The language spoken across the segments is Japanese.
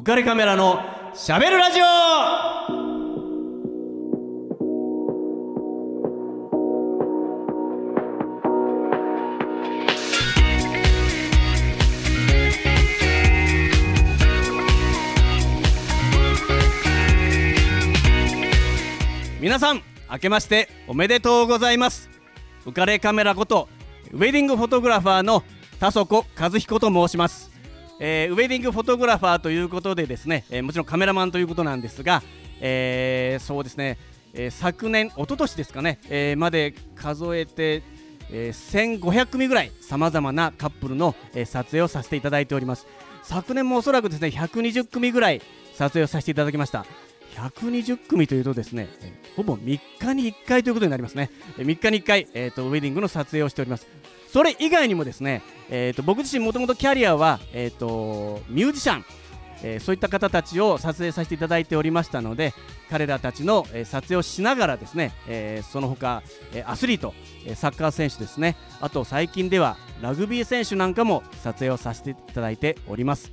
浮かれカメラのしゃべるラジオ。皆さん明けましておめでとうございます。浮かれカメラことウェディングフォトグラファーの田底和彦と申します、えーウェディングフォトグラファーということでですね、えーもちろんカメラマンということなんですが、えーそうですね、えー昨年一昨年ですかね、えーまで数えて、えー1500組ぐらいさまざまなカップルの、えー撮影をさせていただいております。昨年もおそらくですね120組ぐらい撮影をさせていただきました。120組というとですね、えーほぼ3日に1回ということになりますね、えー3日に1回、えーとウェディングの撮影をしております。それ以外にもですね、えー、と僕自身もともとキャリアは、えー、とミュージシャン、えーそういった方たちを撮影させていただいておりましたので彼らたちの、えー撮影をしながらですね、えーその他、えアスリート、えサッカー選手ですねあと最近ではラグビー選手なんかも撮影をさせていただいております。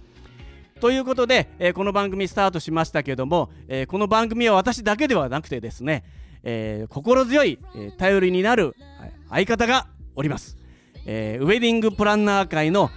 ということで、えこの番組スタートしましたけども、えこの番組は私だけではなくてですね、え心強い、え頼りになる相方がおります、えーウェディングプランナー界の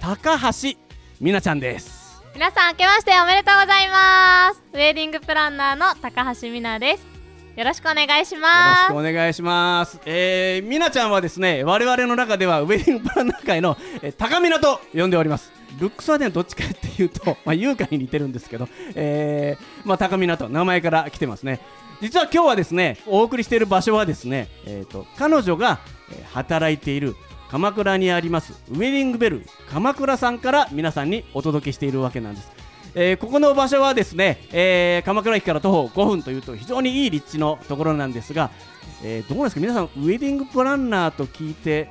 高橋美奈ちゃんです皆さん明けましておめでとうございますウェディングプランナーの高橋美奈ですよろしくお願いしよろますしくお願いします。えー、みなちゃんはですね、我々の中ではウェディングプランナー界の、えー、高みなと呼んでおります。ルックスはね、どっちかっていうと、まあ、優香に似てるんですけど、えー、まあ、高みなと名前から来てますね。実は今日はですね、お送りしている場所はですね、えー、と彼女が、えー働いている鎌倉にありますウェディングベル鎌倉さんから皆さんにお届けしているわけなんです。えーここの場所はですね、えー鎌倉駅から徒歩5分というと非常にいい立地のところなんですが、えーどうですか？皆さんウェディングプランナーと聞いて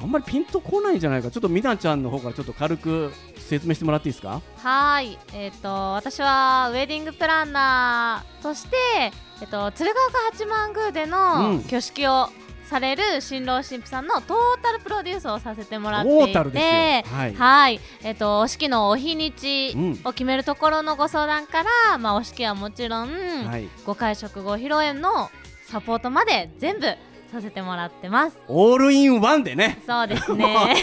あんまりピンとこないんじゃないか。ちょっとみなちゃんの方からちょっと軽く説明してもらっていいですか？はーい。えっ、と私はウェディングプランナーとしてえっ、と鶴岡八幡宮でうん。の挙式をされる新郎新婦さんのトータルプロデュースをさせてもらっていてはいはい、えっ、とお式のお日にちうん。を決めるところのご相談から、まあお式はもちろん、はい。ご会食ご披露宴のサポートまで全部させてもらってます。オールインワンでねそうですね。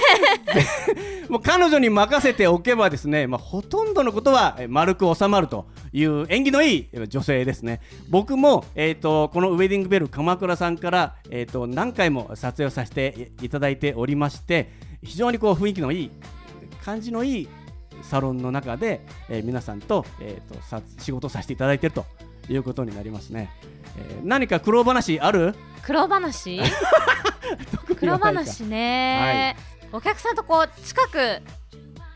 もう彼女に任せておけばですね、まあ、ほとんどのことはえー丸く収まるという縁起のいいえー女性ですね僕も、えー、とこのウェディングベル鎌倉さんから、えー、と何回も撮影をさせていいただいておりまして非常にこう雰囲気のいい感じのいいサロンの中で、えー皆さんと,、えー、とさ仕事をさせていただいているということになりますね、えー何か苦労話ある？黒話？黒話ね、お客さんとこう近く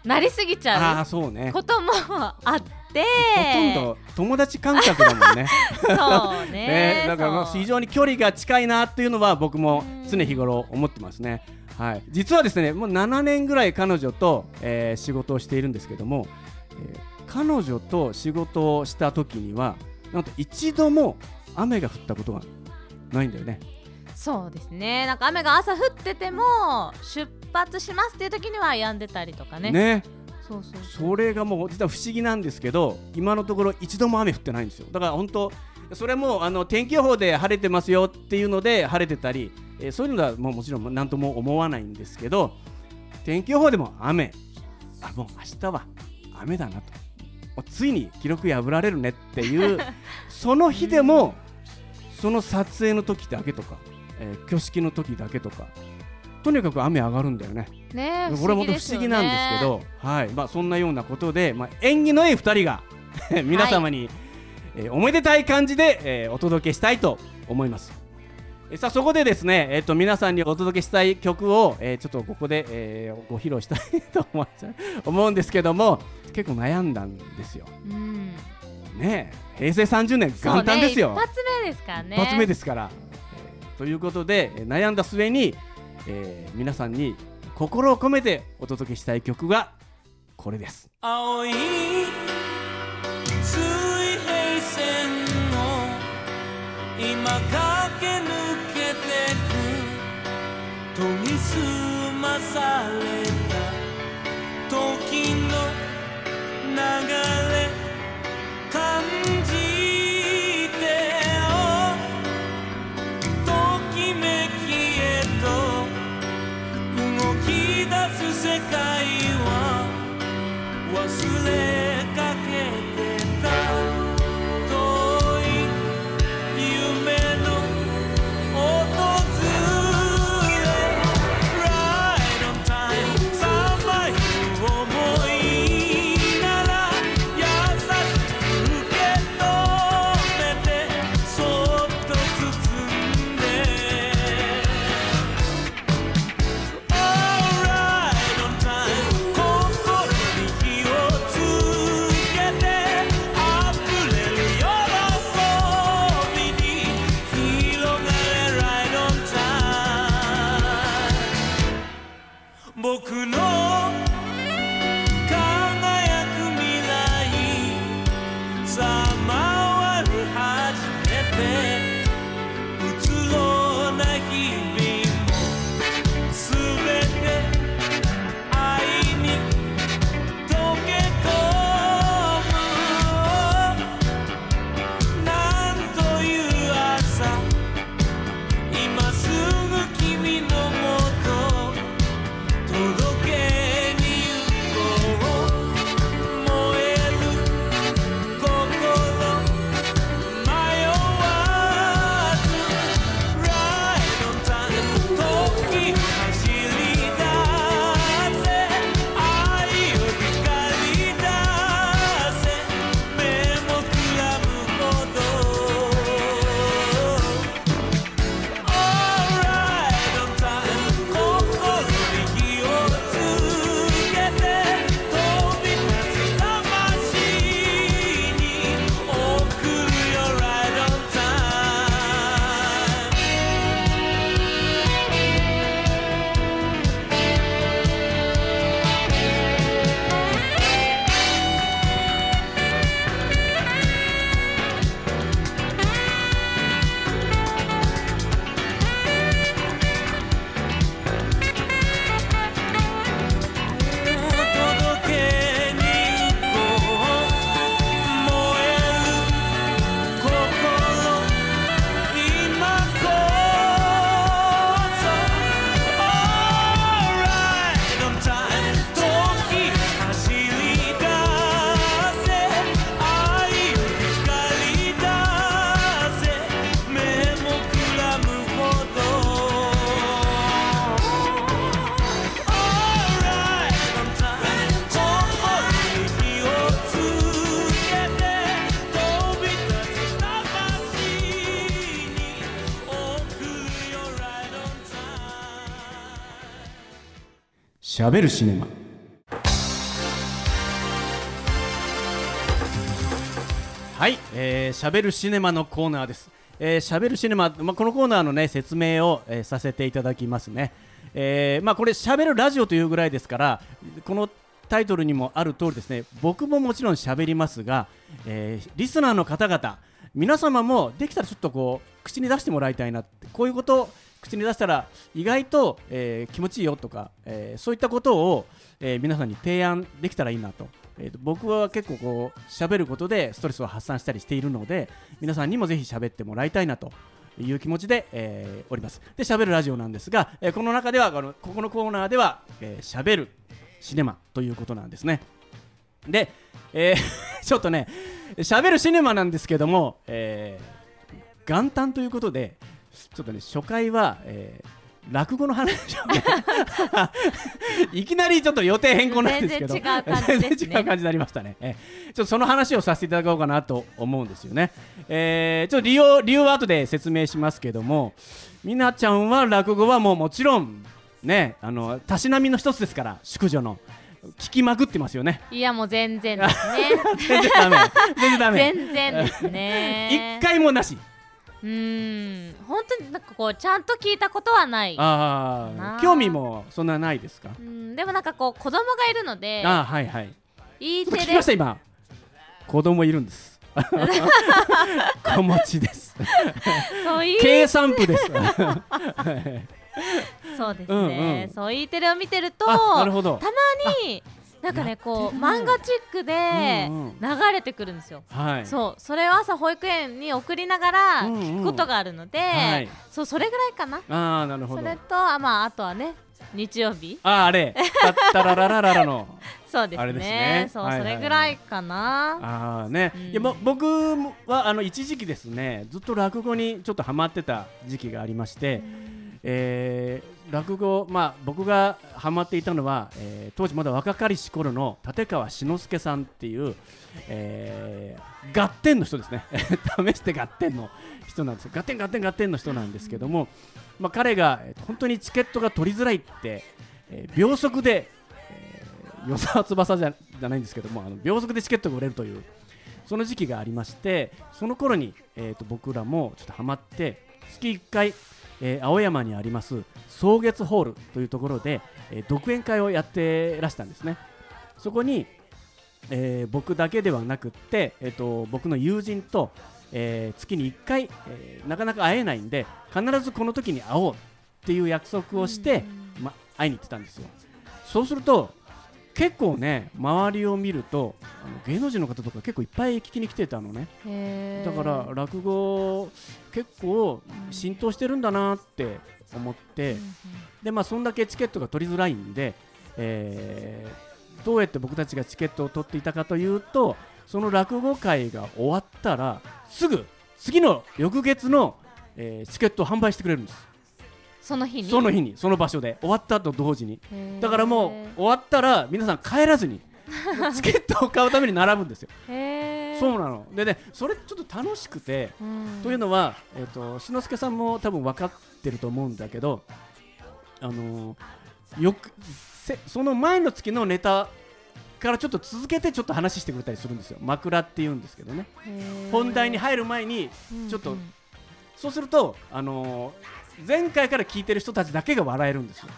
なりすぎちあゃあそうね。うこともあって。ほとんど友達感覚だもんね。そうねね、だから非常に距離が近いなっていうのは僕も常日頃思ってますね。はい、実はですねもう7年ぐらい彼女と、えー仕事をしているんですけども、えー彼女と仕事をした時にはなんと一度も雨が降ったことがないんだよね。そうですね。なんか雨が朝降ってても出発しますっていう時には止んでたりとかね。ね。そうそうそれがもう実は不思議なんですけど今のところ一度も雨降ってないんですよ。だから本当それもあの天気予報で晴れてますよっていうので晴れてたり、えーそういうのはもうもちろん何とも思わないんですけど天気予報でも雨。あもう明日は雨だなとついに記録破られるねっていう その日でもその撮影の時だけとか、えー挙式の時だけとかとにかく雨上がるんだよね。ねこれは本当不思議なんですけど、はいまあ、そんなようなことで、まあ、縁起のいい2人が 皆様に、えーおめでたい感じで、えーお届けしたいと思います。えーさあそこでですね、えー、と皆さんにお届けしたい曲を、えーちょっとここで、えーご披露したいと思っちゃう思うんですけども結構悩んだんですよ。うんねえ平成30年元旦ですよ。ね、一発目ですからね一発目ですから。えーということでえー悩んだ末に、えー皆さんに心を込めてお届けしたい曲がこれです。青い水平線を今駆け抜けてく研ぎ澄まされた時の流れしゃべるシネマはい、えー、しゃべるシネマのコーナーです。えー、しゃべるシネマ、まあ、このコーナーのね説明を、えーさせていただきますね。えーまあ、これしゃべるラジオというぐらいですからこのタイトルにもある通りですね僕ももちろんしゃべりますが、えーリスナーの方々皆様もできたらちょっとこう口に出してもらいたいなってこういうこと口に出したら意外と、えー気持ちいいよとか、えーそういったことを、えー皆さんに提案できたらいいなと,、えーと僕は結構こう喋ることでストレスを発散したりしているので皆さんにもぜひ喋ってもらいたいなという気持ちで、えおります。で喋るラジオなんですが、えこの中ではこのここのコーナーでは「えー、喋るシネマ」ということなんですね。で、え ちょっとね喋るシネマなんですけども、えー元旦ということでちょっとね初回は、えー落語の話 いきなりちょっと予定変更なんですけど全然違う感じですね。全然違う感じになりましたね、えーちょっとその話をさせていただこうかなと思うんですよね、えーちょっと理由理由は後で説明しますけどもみなちゃんは落語はもうもちろんねあのたしなみの一つですから宿女の。聞きまくってますよね。いやもう全然ですね。全然ダメ。全然ダメ。全然ですね。一回もなしうーん。本当になんかこうちゃんと聞いたことはないあ興味もそんなないですか？うん。でもなんかこう子供がいるのでああはいはい。E テレきました今。子供いるんです。子持ちです。計算部です。そうですね、うんうん。そう E テレを見てるとたまになんかねこう漫画チックでうんうん。流れてくるんですよ、はい。そう。それを朝保育園に送りながらうんうん。聞くことがあるので、はい。そうそれぐらいかな。ああなるほど。それとあまああとはね日曜日。あああれ。たったらららららの。そうですね。ね。そう、はいはいそれぐらいかな。ああね、うん。いやぼ僕はあの一時期ですねずっと落語にちょっとハマってた時期がありまして、えー落語まあ僕がハマっていたのは、えー当時まだ若かりし頃の立川志の輔さんっていう、えー、ガッテンの人ですね。試してガッテンの人なんです。よガッテンガッテンガッテンの人なんですけども、まあ、彼がえー本当にチケットが取りづらいって、えー秒速で、えー、与沢翼じゃじゃないんですけどもあの秒速でチケットが売れるというその時期がありましてその頃に、えー、と僕らもちょっとハマって月1回、えー青山にあります草月ホールというところで、えー独演会をやってらしたんですね。そこに、えー僕だけではなくって、えー、と僕の友人と、えー月に1回、えーなかなか会えないんで必ずこの時に会おうっていう約束をして、ま、会いに行ってたんですよ。そうすると結構ね周りを見るとあの芸能人の方とか結構いっぱい聞きに来てたのね。だから落語結構浸透してるんだなって思って、うん。でまあそんだけチケットが取りづらいんで、えーどうやって僕たちがチケットを取っていたかというとその落語会が終わったらすぐ次の翌月の、えーチケットを販売してくれるんですその日に？その日にその場所で。終わったと同時に。だからもう終わったら皆さん帰らずに チケットを買うために並ぶんですよ。そうなの。でねそれちょっと楽しくてうん。というのは、えー、と志の輔さんも多分分かってると思うんだけど、あのーよくせその前の月のネタからちょっと続けてちょっと話してくれたりするんですよ。枕っていうんですけどね。本題に入る前にちょっとうんうん。そうすると、あのー前回から聞いてる人たちだけが笑えるんですよ。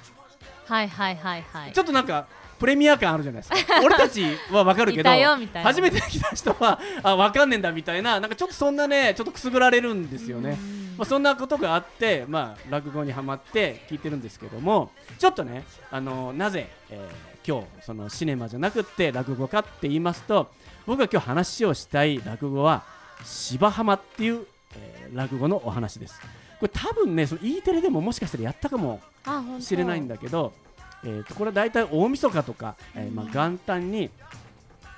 はいはいはいはい。ちょっとなんかプレミア感あるじゃないですか。俺たちは分かるけどいたよみたいな。初めて来た人はあ分かんねえんだみたいななんかちょっとそんなねちょっとくすぐられるんですよね、うん。まあ、そんなことがあって、まあ、落語にはまって聞いてるんですけどもちょっとね、あのなぜ、えー今日そのシネマじゃなくって落語かって言いますと僕が今日話をしたい落語は芝浜っていう、えー落語のお話ですこれ多分ねその E テレでももしかしたらやったかもしれないんだけど、えー、とこれは大体大晦日とか、えーまあ、元旦に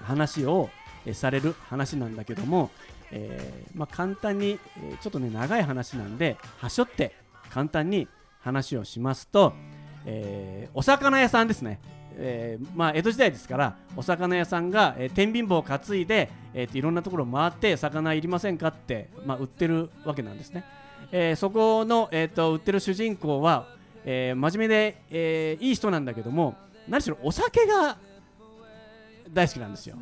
話を、えーされる話なんだけども、えーまあ、簡単に、えーちょっとね長い話なんではしょって簡単に話をしますと、えーお魚屋さんですね、えーまあ、江戸時代ですからお魚屋さんが、えー天秤棒を担いで、えーといろんなところを回って魚いりませんかって、まあ、売ってるわけなんですね、えーそこの、えー、と売ってる主人公は、えー真面目で、えーいい人なんだけども何しろお酒が大好きなんですよ、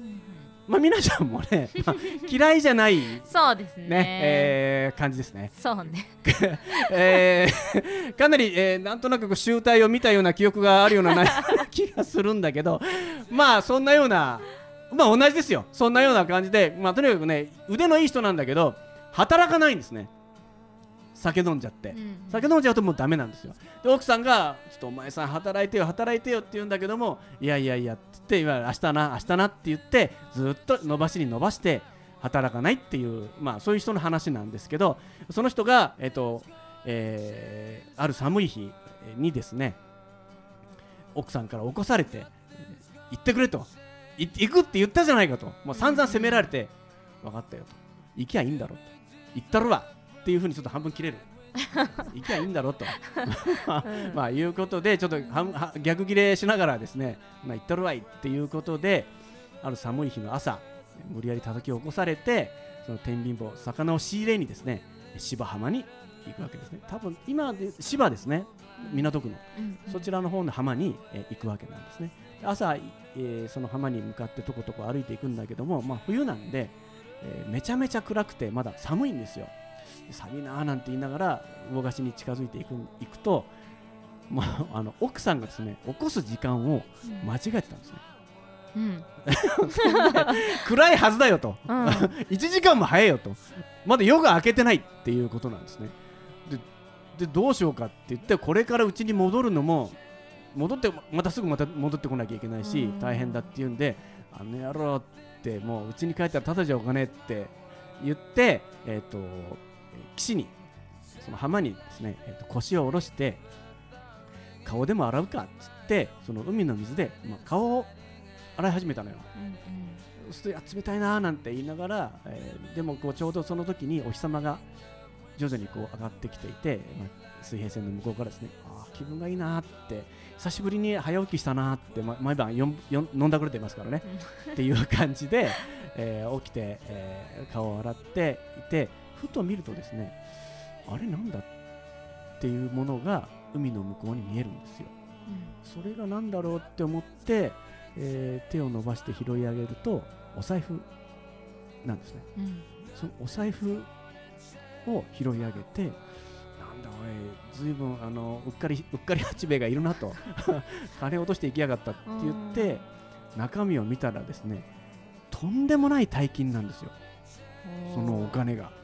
まあ、皆さんもね、まあ嫌いじゃないね、そうですね。えー感じですね。そうね。えーかなり、えーなんとなく集大を見たような記憶があるようなな 気がするんだけどまあそんなようなまあ同じですよ。そんなような感じで、まあ、とにかくね腕のいい人なんだけど働かないんですね酒飲んじゃって、うん酒飲んじゃうともうダメなんですよ。で奥さんが「ちょっとお前さん働いてよ働いてよ」って言うんだけども「いやいやいや」って言っていわゆる明日な明日なって言ってずっと伸ばしに伸ばして働かないっていう、まあ、そういう人の話なんですけどその人が、えっとえーある寒い日にですね奥さんから起こされて「行ってくれ」と「い行くって言ったじゃないか」と。もう散々責められて「分かったよ」と「行きゃいいんだろ」と「行ったるわ」っていうふうにちょっと半分切れる。行きゃいいんだろと。まあいうことでちょっとはは逆切れしながらですねまあ行ったるわいっていうことである寒い日の朝無理やり叩き起こされてその天秤棒魚を仕入れにですね芝浜に行くわけですね。多分今で芝ですね港区の。うんそちらの方の浜に、えー行くわけなんですね。で朝、えーその浜に向かってとことこ歩いていくんだけども、まあ、冬なんで、えーめちゃめちゃ暗くてまだ寒いんですよ。で寒いなーなんて言いながら魚河岸に近づいていく行くと、まあ、あの奥さんがですね起こす時間を間違えてたんですね。うん。暗いはずだよと、うん。1時間も早いよと。まだ夜が明けてないっていうことなんですね。ででどうしようかって言ってこれからうちに戻るのも戻ってまたすぐまた戻ってこなきゃいけないしうん。大変だって言うんであの野郎ってもううちに帰ったらただじゃお金って言ってえっ、と岸にその浜にですね、えーと腰を下ろして顔でも洗うかっつってその海の水で、まあ、顔を洗い始めたのよ。そうすると冷たいなーなんて言いながら、えーでもこうちょうどその時にお日様が徐々にこう上がってきていて、まあ、水平線の向こうからですねあー気分がいいなーって久しぶりに早起きしたなーって、ま、毎晩よんよん飲んだくれてますからね。っていう感じで、えー起きて、えー顔を洗っていてふと見るとですねあれなんだっていうものが海の向こうに見えるんですよ。それが何だろうって思って、えー手を伸ばして拾い上げるとお財布なんですね。うん。うんそのお財布を拾い上げてなんだおいずいぶんあのうっかりうっかり八兵衛がいるなと 金落としていきやがったって言って中身を見たらですねとんでもない大金なんですよ。そのお金が。うん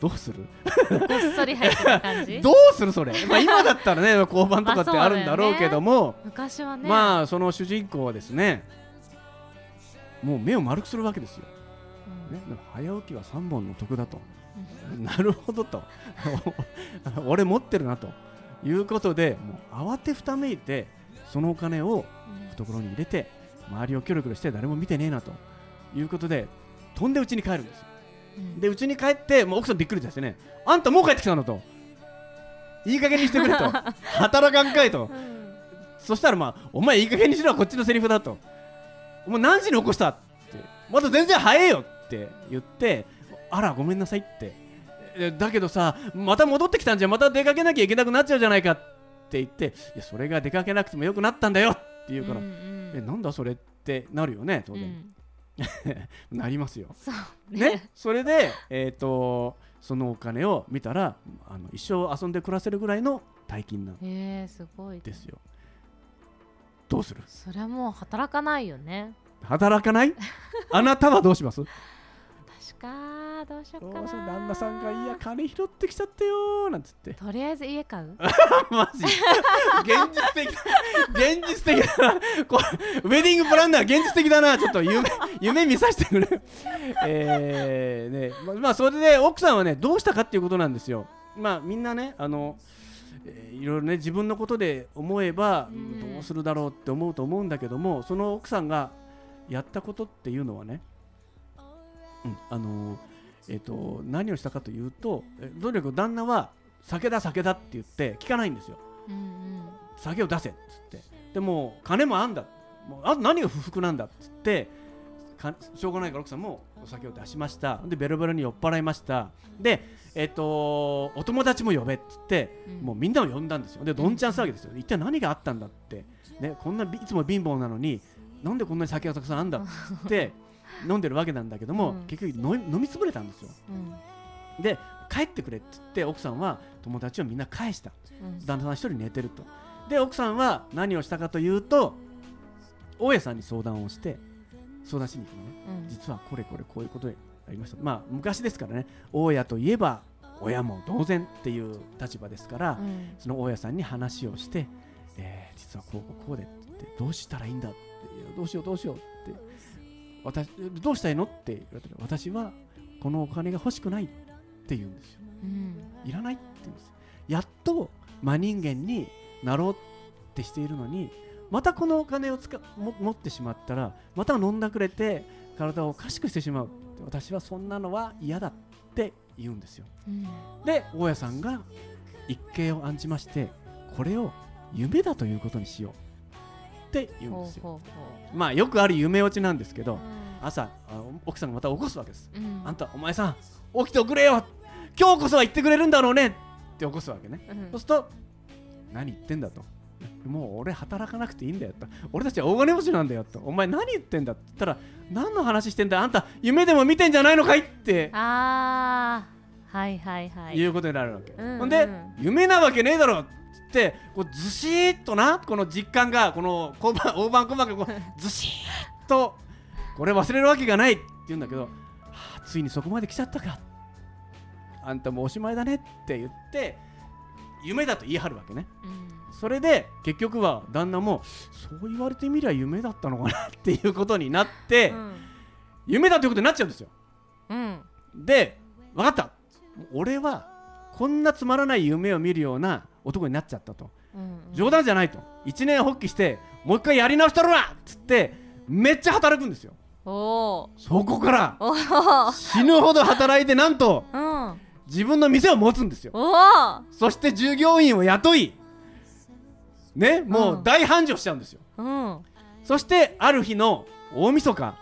どうする？こっそり入ってた感じ？どうするそれ、まあ、今だったらね 交番とかってあるんだろうけども、昔はね。まあその主人公はですねもう目を丸くするわけですよ、うん。ね、早起きは3本の得だと。なるほどと。俺持ってるなということでもう慌てふためいてそのお金をうん。懐に入れて周りをキョロキョロして誰も見てねえなということで飛んで家に帰るんですようん。で家に帰ってもう奥さんびっくりしてね。あんたもう帰ってきたのと。いい加減にしてくれと。働かんかいと。うん。そしたらまあお前いい加減にしろこっちのセリフだと。お前何時に起こしたって。まだ全然早えよって言ってあらごめんなさいって。えだけどさまた戻ってきたんじゃまた出かけなきゃいけなくなっちゃうじゃないかって言っていやそれが出かけなくてもよくなったんだよって言うから、うんうん。えなんだそれってなるよね当然、うん なりますよ。そう。ね、それで、えー、とそのお金を見たらあの一生遊んで暮らせるぐらいの大金なんへえすごい。ですよ。どうする？それはもう働かないよね。働かない？あなたはどうします？確かどうしようかな。旦那さんがいや金拾ってきちゃったよーなんつって。とりあえず家買う？マジ。現実的だ現実的だな。これウェディングプランナー現実的だな。ちょっと夢夢見させてくれ。えーねままあそれで奥さんはねどうしたかっていうことなんですよ。まあみんなねあのえーいろいろね自分のことで思えば、うん。どうするだろうって思うと思うんだけどもその奥さんがやったことっていうのはね、うん、あのえっ、と何をしたかというとえとにかく旦那は酒だ酒だって言って聞かないんですよ。うんうん酒を出せっつって。でもう金もあんだ。もうあと何が不服なんだっつってかしょうがないから奥さんもお酒を出しました。でベロベロに酔っ払いました。でえっ、とお友達も呼べっつってうん。もうみんなを呼んだんですよ。でどんちゃん騒ぎですよ。一体何があったんだって。ねこんなびいつも貧乏なのになんでこんなに酒がたくさんあんだっつって 飲んでるわけなんだけども、うん。結局飲み飲み潰れたんですよ。うん。で帰ってくれっつって奥さんは友達をみんな返した。うん。旦那さん一人寝てると。で奥さんは何をしたかというと大家さんに相談をして相談しに行くのね。うん。実はこれこれこういうことでありました。まあ昔ですからね。大家といえば親も同然っていう立場ですから、うん。その大家さんに話をして、えー実はこうこうこうでってどうしたらいいんだってどうしようどうしようって私どうしたいのって言われたら私はこのお金が欲しくないって言うんですよ。うん。いらないって言うんですやっと真人間になろうってしているのにまたこのお金を使も持ってしまったらまた飲んだくれて体をおかしくしてしまう私はそんなのは嫌だって言うんですよ。うん。で大家さんが一計を案じましてこれを夢だということにしようって言うんですよ。ほうほうほまあよくある夢落ちなんですけどう朝あ奥さんがまた起こすわけです。うん。あんたお前さん起きておくれよ。今日こそは言ってくれるんだろうね。って起こすわけね。うん。そうすると何言ってんだと。もう俺働かなくていいんだよと。俺たちは大金持ちなんだよと。お前何言ってんだって言ったら何の話してんだあんた夢でも見てんじゃないのかいって。あー。はいはいはい。いうことになるわけ、うんほんで、うん。夢なわけねえだろってこうずしーっとなこの実感がこの小判大判小判がこうずしーっとこれ忘れるわけがないって言うんだけど、はあついにそこまで来ちゃったか。あんたもうおしまいだねって言って夢だと言い張るわけね。うん。それで結局は旦那もそう言われてみりゃ夢だったのかなって いうことになって、うん。夢だということになっちゃうんですよ。うん。で分かった。俺はこんなつまらない夢を見るような男になっちゃったと。うん冗談じゃないと。一年発起してもう一回やり直したろな！っつってめっちゃ働くんですよ。そこから死ぬほど働いてなんとうん。自分の店を持つんですよ。そして従業員を雇いねもううん。大繁盛しちゃうんですよ。うん。そしてある日の大晦日。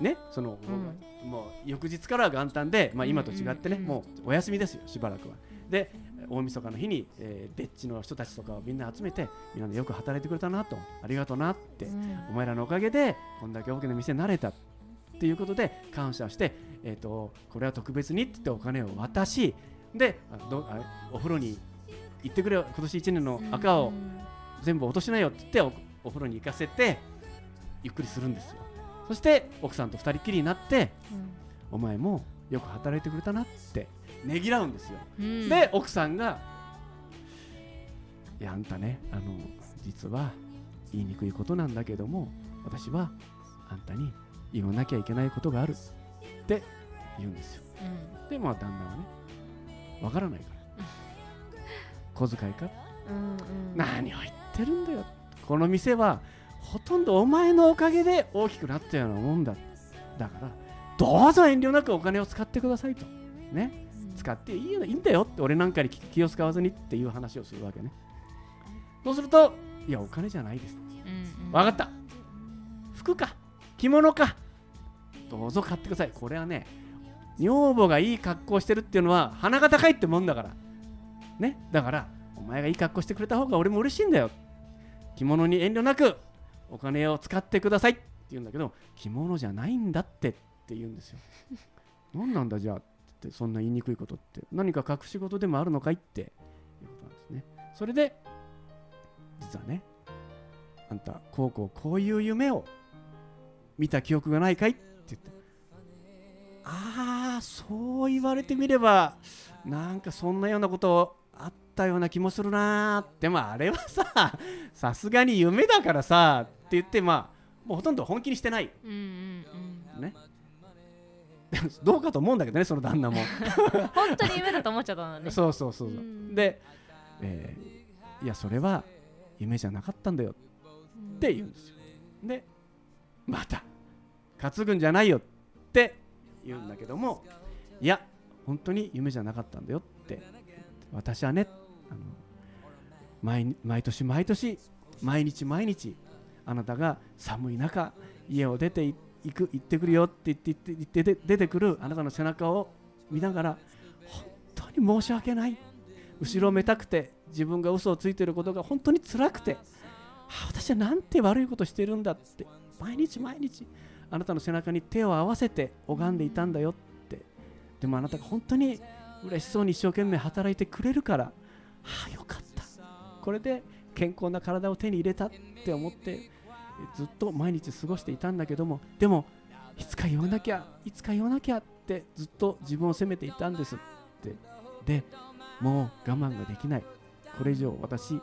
ねその、もう翌日からは元旦で、まあ、今と違ってね、うんうんうん。もうお休みですよしばらくは。で大晦日の日に、えー、デッチの人たちとかをみんな集めてみんなでよく働いてくれたなとありがとうなって、うん。お前らのおかげでこんだけ大きな店になれたっていうことで感謝して、えー、とこれは特別にって言ってお金を渡しであどあお風呂に行ってくれよ今年1年の赤を全部落としなよって言っておお風呂に行かせてゆっくりするんですよ。そして奥さんと二人きりになってうん。お前もよく働いてくれたなってねぎらうんですよ、うん。で奥さんが「いやあんたねあの実は言いにくいことなんだけども私はあんたに言わなきゃいけないことがある」って言うんですよ。うん。でまあ旦那はねわからないから。小遣いか？うんうん。何を言ってるんだよ。この店はほとんどお前のおかげで大きくなったようなもんだ。だからどうぞ遠慮なくお金を使ってくださいと。ね使っていいよいいんだよって俺なんかに気気を使わずにっていう話をするわけね。そうするといやお金じゃないです。うんうん。分かった。服か。着物か。どうぞ買ってください。これはね女房がいい格好してるっていうのは鼻が高いってもんだから。ね。だからお前がいい格好してくれた方が俺も嬉しいんだよ。着物に遠慮なくお金を使ってくださいって言うんだけど着物じゃないんだってって言うんですよ。何なんだじゃあってそんな言いにくいことって何か隠し事でもあるのかいっていうことなんですね。それで実はねあんたこうこうこういう夢を見た記憶がないかいって言ってああそう言われてみればなんかそんなようなことあったような気もするなーでもあれはささすがに夢だからさって言ってまあもうほとんど本気にしてない。うんうんうん。ね どうかと思うんだけどねその旦那も。本当に夢だと思っちゃったのね。そうそうそうそう。うん。で、えーいやそれは夢じゃなかったんだよ。って言うんですよ。でまた担ぐんじゃないよって言うんだけどもいや本当に夢じゃなかったんだよって。私はねあの毎毎年毎年毎日毎日あなたが寒い中家を出てい行く行ってくるよって言って言って言って出てくるあなたの背中を見ながら本当に申し訳ない。後ろめたくて自分が嘘をついていることが本当に辛くて私はなんて悪いことしてるんだって毎日毎日あなたの背中に手を合わせて拝んでいたんだよって。でもあなたが本当に嬉しそうに一生懸命働いてくれるからはあよかった。これで健康な体を手に入れたって思ってずっと毎日過ごしていたんだけどもでもいつか言わなきゃいつか言わなきゃってずっと自分を責めていたんですって。でもう我慢ができない。これ以上私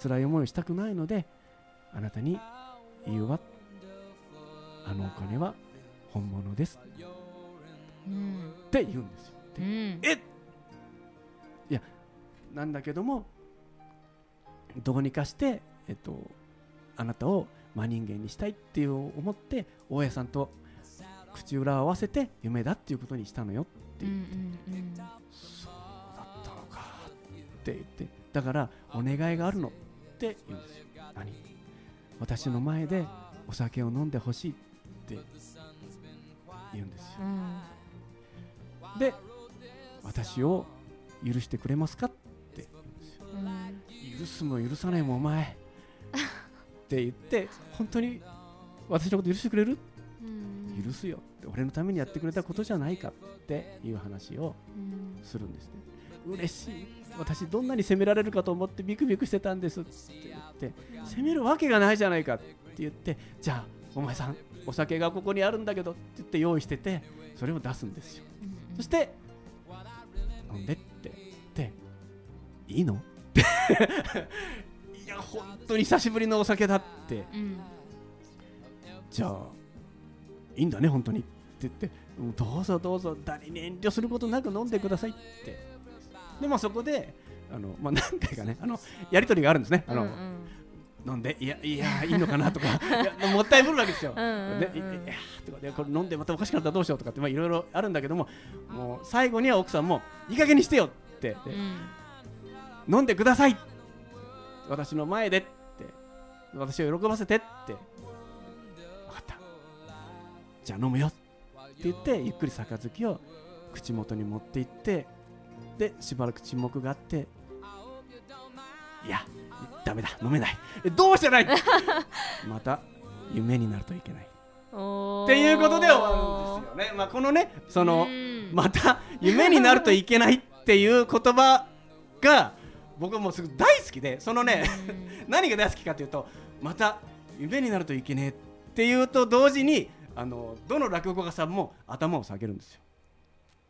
辛い思いをしたくないのであなたに言うわ。あのお金は本物です。うんって言うんですよ。でうん。えいやなんだけどもどうにかして、えっと、あなたを真人間にしたいっていう思って大家さんと口裏を合わせて夢だっていうことにしたのよってうん言って、う。んそうだったのかって言って。だからお願いがあるのって言うんです。よ何？私の前でお酒を飲んでほしいって言うんですよ。うんで私を許してくれますかって言うんですよ。うん。許すも許さないもお前って言って本当に私のこと許してくれる？うん。許すよ。って俺のためにやってくれたことじゃないかっていう話をうん。するんですね。嬉しい。私どんなに責められるかと思ってビクビクしてたんですって言って責めるわけがないじゃないかって言ってじゃあお前さんお酒がここにあるんだけどって言って用意しててそれを出すんですよ。うん。そして飲んでって言っていいの？って本当に久しぶりのお酒だって。うんじゃあいいんだね本当に。って言ってうんどうぞどうぞ誰に遠慮することなく飲んでくださいって。でまあそこであの、まあ、何回かねあのやり取りがあるんですね。あの、うんうん。飲んでいやいやいいのかなとかいや もったいぶるわけですよ。うんうんうん。でいいやとかでこれ飲んでまたおかしくなったらどうしようとかってまあいろいろあるんだけどももう最後には奥さんもいい加減にしてよって、でうん。飲んでください私の前でって私を喜ばせてって。分かった。じゃあ飲むよって言ってゆっくり杯を口元に持っていってでしばらく沈黙があっていやダメだ飲めない。えどうしてない？また夢になるといけない。っていうことで終わるんですよね、まあ、このねその、うん。また夢になるといけないっていう言葉が僕はもうすごく大好きでそのね、何が大好きかというとまた夢になるといけねえっていうと同時にあのどの落語家さんも頭を下げるんですよ。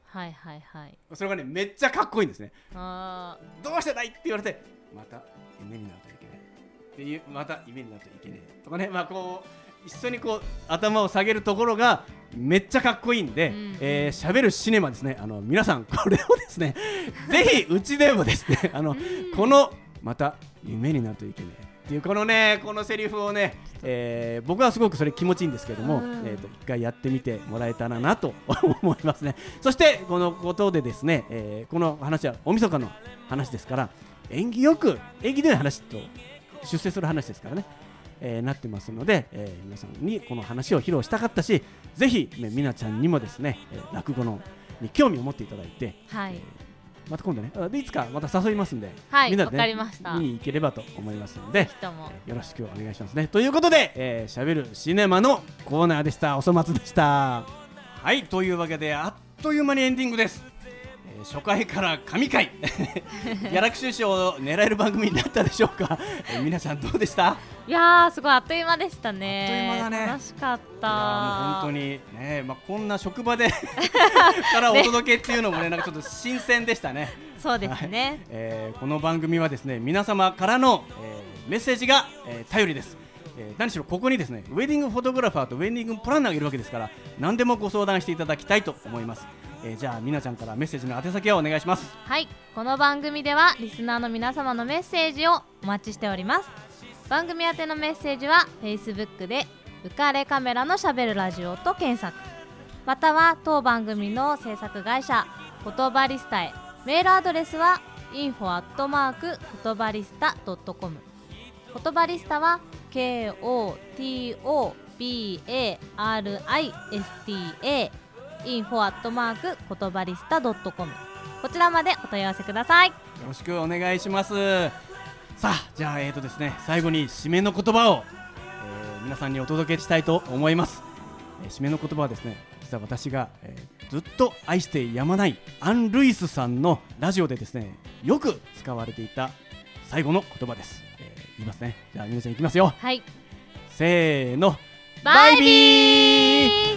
はいはいはい。それがねめっちゃかっこいいんですね。あどうしてだいって言われてまた夢になるといけないっていうまた夢になるといけないとかねまあこう一緒にこう頭を下げるところがめっちゃかっこいいんで、うんえー、しゃべるシネマですね。あの皆さんこれをですね ぜひうちでもですねあの、このまた夢になるといけないっていうこのねこのセリフをね、えー僕はすごくそれ気持ちいいんですけれども、うん。えー、と一回やってみてもらえたらなと 思いますね。そしてこのことでですね、えーこの話は大晦日の話ですから縁起よく縁起のいい話と出世する話ですからね、えーなってますので、えー皆さんにこの話を披露したかったしぜひ、ね、みなちゃんにもですね、えー落語のに興味を持っていただいてはいまた今度ねいつかまた誘いますんで、はいみんなで、ね、見に行ければと思いますので人もよろしくお願いしますね。ということで、えー、しゃべるシネマのコーナーでした。おそ松でした。はい、というわけで、あっという間にエンディングです。えー初回から神回。ギャラクシー賞を狙える番組になったでしょうか、えー皆さんどうでした？いやーすごいあっという間でしたね。あっという間だね。楽しかっいた本当にね、まあ、こんな職場で からお届けっていうのもねなんかちょっと新鮮でしたね。そうですね、えーこの番組はですね皆様からの、えーメッセージが、えー頼りです、えー何しろここにですねウェディングフォトグラファーとウェディングプランナーがいるわけですから何でもご相談していただきたいと思います、えーじゃあみなちゃんからメッセージの宛先をお願いします。はい。この番組ではリスナーの皆様のメッセージをお待ちしております。番組宛てのメッセージは Facebook で浮かれカメラのしゃべるラジオと検索。または当番組の制作会社言葉リスタへ。メールアドレスは info アットマーク言葉リスタ .com 言葉リスタは KOTOBARISTA info アットマーク言葉リスタ .com こちらまでお問い合わせください。よろしくお願いします。さあじゃあえーとですね最後に締めの言葉を、えー皆さんにお届けしたいと思います、えー締めの言葉はですね実は私が、えーずっと愛してやまないアン・ルイスさんのラジオでですねよく使われていた最後の言葉です、えー言いますね。じゃあ皆さんいきますよ。はい。せーの。バイビー